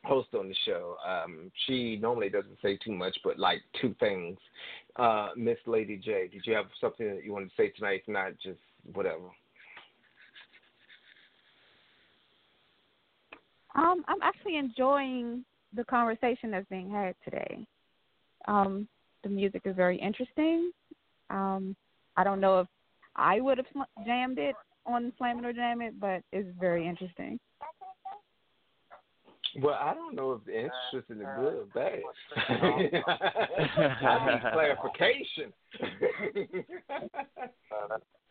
host on the show. Um, she normally doesn't say too much, but like two things. Uh, Miss Lady J, did you have something that you wanted to say tonight? If not, just whatever. Um, I'm actually enjoying the conversation that's being had today. Um, the music is very interesting. Um, I don't know if I would have sl- jammed it on Slam It or Jam It, but it's very interesting. Well, I don't know if the interest is good or bad. I need clarification.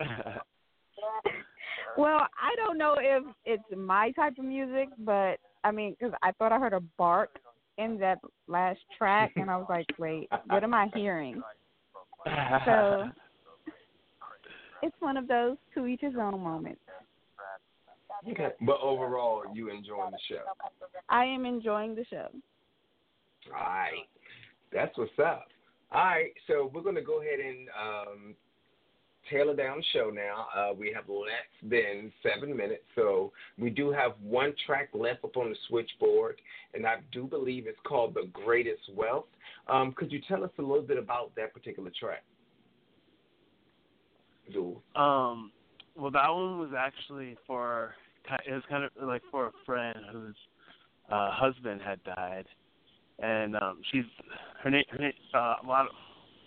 Well, I don't know if it's my type of music, but I mean, because I thought I heard a bark in that last track, and I was like, wait, what am I hearing? So it's one of those to each his own moments. okay. But overall, you enjoying the show. I am enjoying the show. All right. That's what's up. All right. So we're going to go ahead and um, tailor down the show now. Uh, we have less than seven minutes. So we do have one track left up on the switchboard, and I do believe it's called The Greatest Wealth. Um, could you tell us a little bit about that particular track? Do Um, well, that one was actually for it was kind of like for a friend whose uh, husband had died, and um, she's her name her name uh, a lot of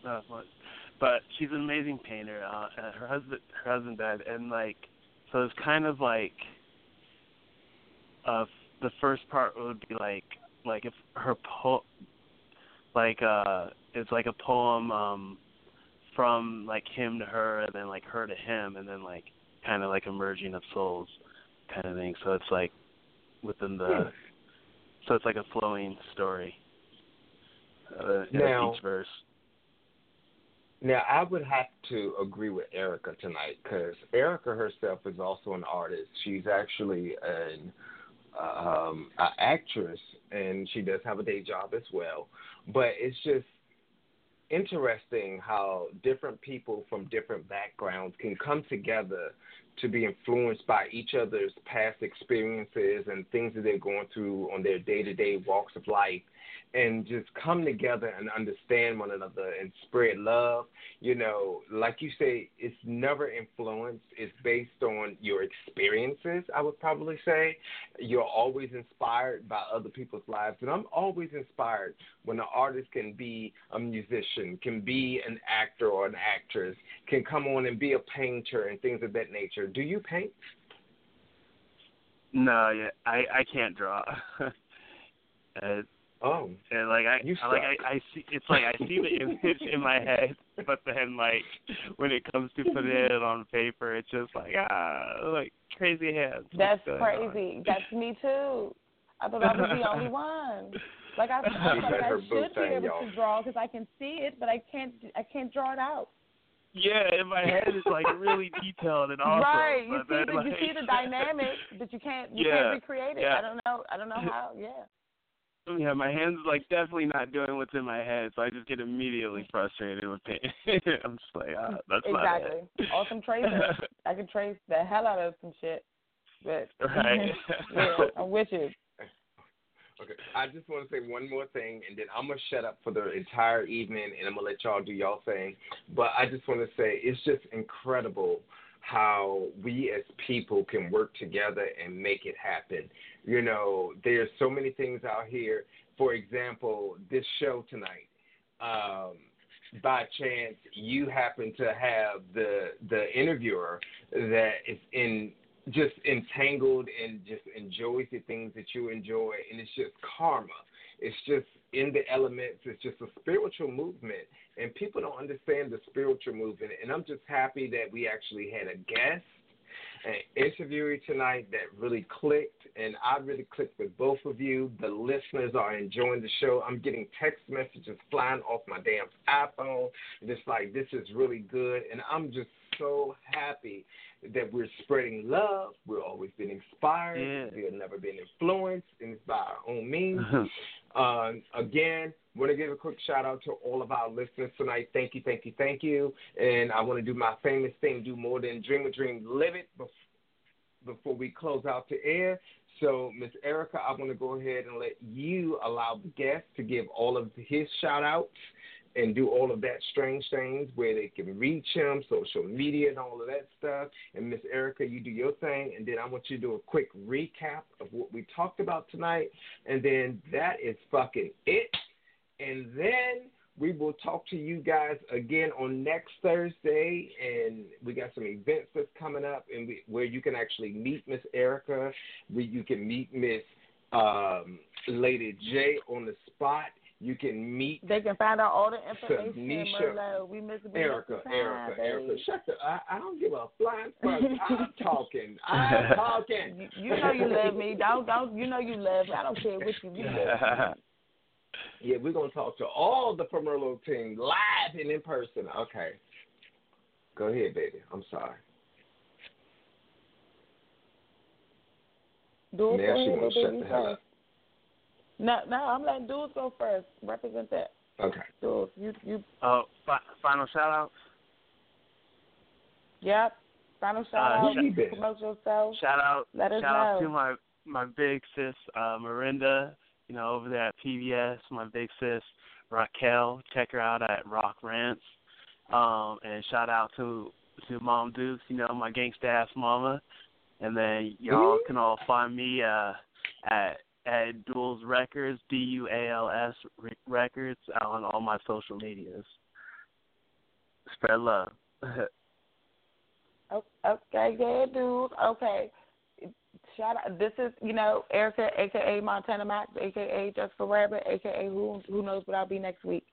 uh, what, but she's an amazing painter. Uh, and her husband her husband died, and like so it's kind of like uh the first part would be like like if her po like uh it's like a poem um from like him to her and then like her to him and then like kind of like a merging of souls kind of thing so it's like within the so it's like a flowing story uh, in Now- each verse Now, I would have to agree with Erica tonight because Erica herself is also an artist. She's actually an um, an actress, and she does have a day job as well. But it's just interesting how different people from different backgrounds can come together to be influenced by each other's past experiences and things that they're going through on their day to day walks of life and just come together and understand one another and spread love. You know, like you say, it's never influenced. It's based on your experiences, I would probably say. You're always inspired by other people's lives. And I'm always inspired when an artist can be a musician, can be an actor or an actress, can come on and be a painter and things of that nature. Do you paint? no yeah i i can't draw uh, Oh. and like I, You I like. I, I see it's like I see the image in my head, but then like when it comes to putting it on paper, it's just like ah, like crazy hands. That's going on? crazy. That's me too. I thought I was the only one. Like I, I like I should be able y'all. to draw because I can see it, but I can't. I can't draw it out. Yeah, in my head it's like really detailed and awesome. right. You but see then, the like, you see the dynamic, but you can't you Yeah, can't recreate it. yeah. I don't know. I don't know how. Yeah. Yeah, my hands like definitely not doing what's in my head, so I just get immediately frustrated with paint. I'm just like, ah, that's exactly. not it. Awesome tracer. I can trace the hell out of some shit. But Right. yeah, I'm with you. Okay, I just want to say one more thing, and then I'm gonna shut up for the entire evening, and I'm gonna let y'all do y'all thing. But I just want to say it's just incredible how we as people can work together and make it happen. You know, there's so many things out here. For example, this show tonight. Um, by chance, you happen to have the the interviewer that is in just entangled and just enjoys the things that you enjoy, and it's just karma. It's just in the elements. It's just a spiritual movement, and people don't understand the spiritual movement. And I'm just happy that we actually had a guest, an interviewer tonight that really clicked, and I really clicked with both of you. The listeners are enjoying the show. I'm getting text messages flying off my damn iPhone. Just like this is really good, and I'm just so happy that we're spreading love. We're always been inspired. Yeah. We have never been influenced, and it's by our own means. Um, again, want to give a quick shout out to all of our listeners tonight. Thank you, thank you, thank you. And I want to do my famous thing: do more than dream a dream, live it. Bef- before we close out the air. So, Miss Erica, I want to go ahead and let you allow the guest to give all of his shout outs and do all of that strange things where they can reach him, social media and all of that stuff. And Miss Erica, you do your thing, and then I want you to do a quick recap of what we talked about tonight, and then that is fucking it. And then we will talk to you guys again on next Thursday, and we got some events that's coming up, and we, where you can actually meet Miss Erica, where you can meet Miss um, Lady J on the spot. You can meet They can find out all the information. Merlot. We miss. Erica, time, Erica, baby. Erica. Shut the. I, I don't give a flying fuck. I'm talking. I'm talking. You, you know you love me. Don't don't. You know you love me. I don't care what you you love. me. Yeah, we're gonna talk to all the Pomerlo team live and in person. Okay. Go ahead, baby. I'm sorry. Dudes Now she ahead, wanna shut the hell up. No, no, I'm letting dudes go first. Represent that. Okay. Dudes, you you. Oh, fi- final shout outs. Yep. Final shout Uh, out. sh- Promote yourself. Shout out, Let us shout out to my my big sis, uh, Marinda. You know, over there at PBS. My big sis, Raquel. Check her out at Rock Rants. Um, and shout out to to Mom Dukes. You know, my gangsta ass mama. And then y'all can all find me uh, at at Duals Records, D U A L S Re- Records, on all my social medias. Spread love. Okay, yeah, dude. Okay. Shout out. This is, you know, Erica, aka Montana Max, aka Just for Rabbit, aka Who Who Knows What I'll Be Next Week.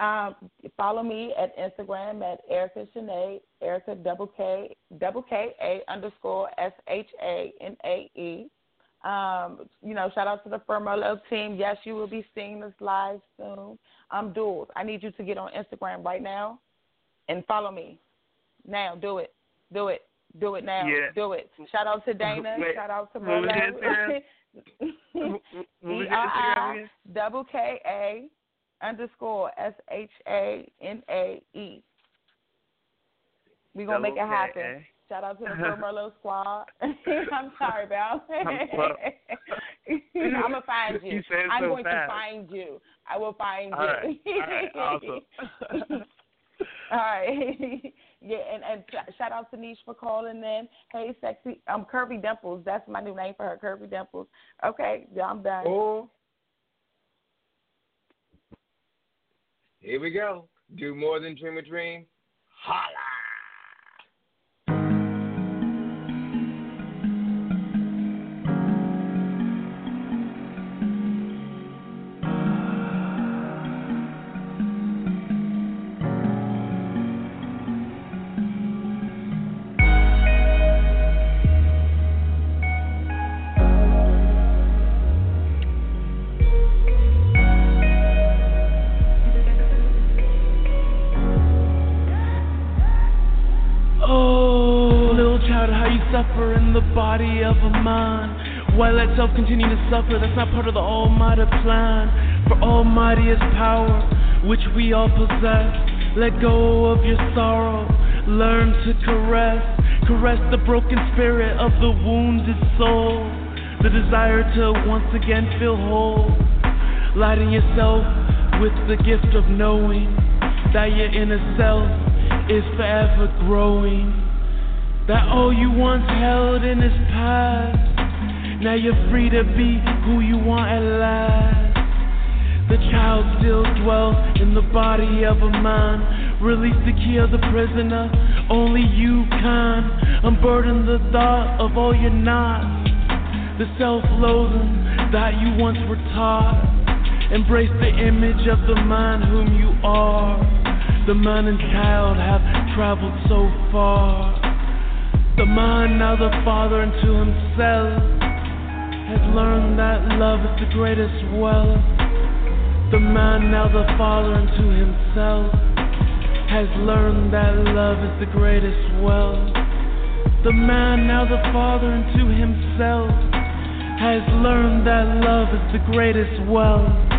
Um, follow me at Instagram at Erica Shanae, Erica double K double K A underscore S H A N A E. Um, you know, shout out to the Firmolo team. Yes, you will be seeing this live soon. I'm Duals. I need you to get on Instagram right now and follow me. Now, do it. Do it. Do it now. Yeah. Do it. Shout out to Dana. Wait, Shout out to what was your Instagram? Merlot. What was E R I double K A underscore S H A N A E. We're gonna make it happen. K-A. Shout out to the Bill Merlot squad. I'm sorry, Val. well- I'm gonna find you. You I'm so going fast. to find you. I will find All right. you. All right. Awesome. All right. yeah, and, and shout out to Niche for calling in. Hey, sexy. Um, Curvy Dimples. That's my new name for her, Curvy Dimples. Okay, yeah, I'm done. Oh. Here we go. Do more than dream a dream. Holla. Why let self continue to suffer? That's not part of the Almighty plan. For Almighty is power, which we all possess. Let go of your sorrow, learn to caress. Caress the broken spirit of the wounded soul. The desire to once again feel whole. Lighting yourself with the gift of knowing that your inner self is forever growing. That all you once held in is past. Now you're free to be who you want at last. The child still dwells in the body of a man. Release the key of the prisoner, only you can. Unburden the thought of all you're not. The self loathing that you once were taught. Embrace the image of the man whom you are. The man and child have traveled so far. The man, now the father unto himself, learned that love is the greatest wealth. The man, now the father unto himself, has learned that love is the greatest wealth. The man, now the father unto himself, has learned that love is the greatest wealth.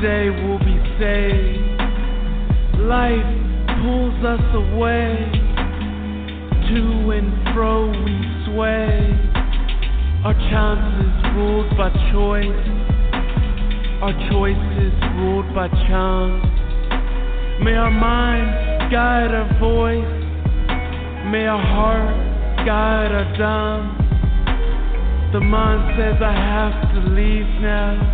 Day we'll be saved. Life pulls us away, to and fro we sway. Our chances ruled by choice, our choices ruled by chance. May our mind guide our voice. May our heart guide our dance. The mind says I have to leave now.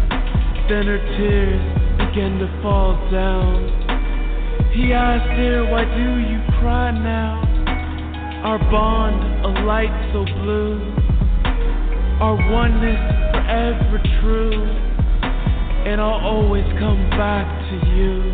Then her tears begin to fall down. He asked her, Why do you cry now? Our bond, a light so blue. Our oneness forever true. And I'll always come back to you.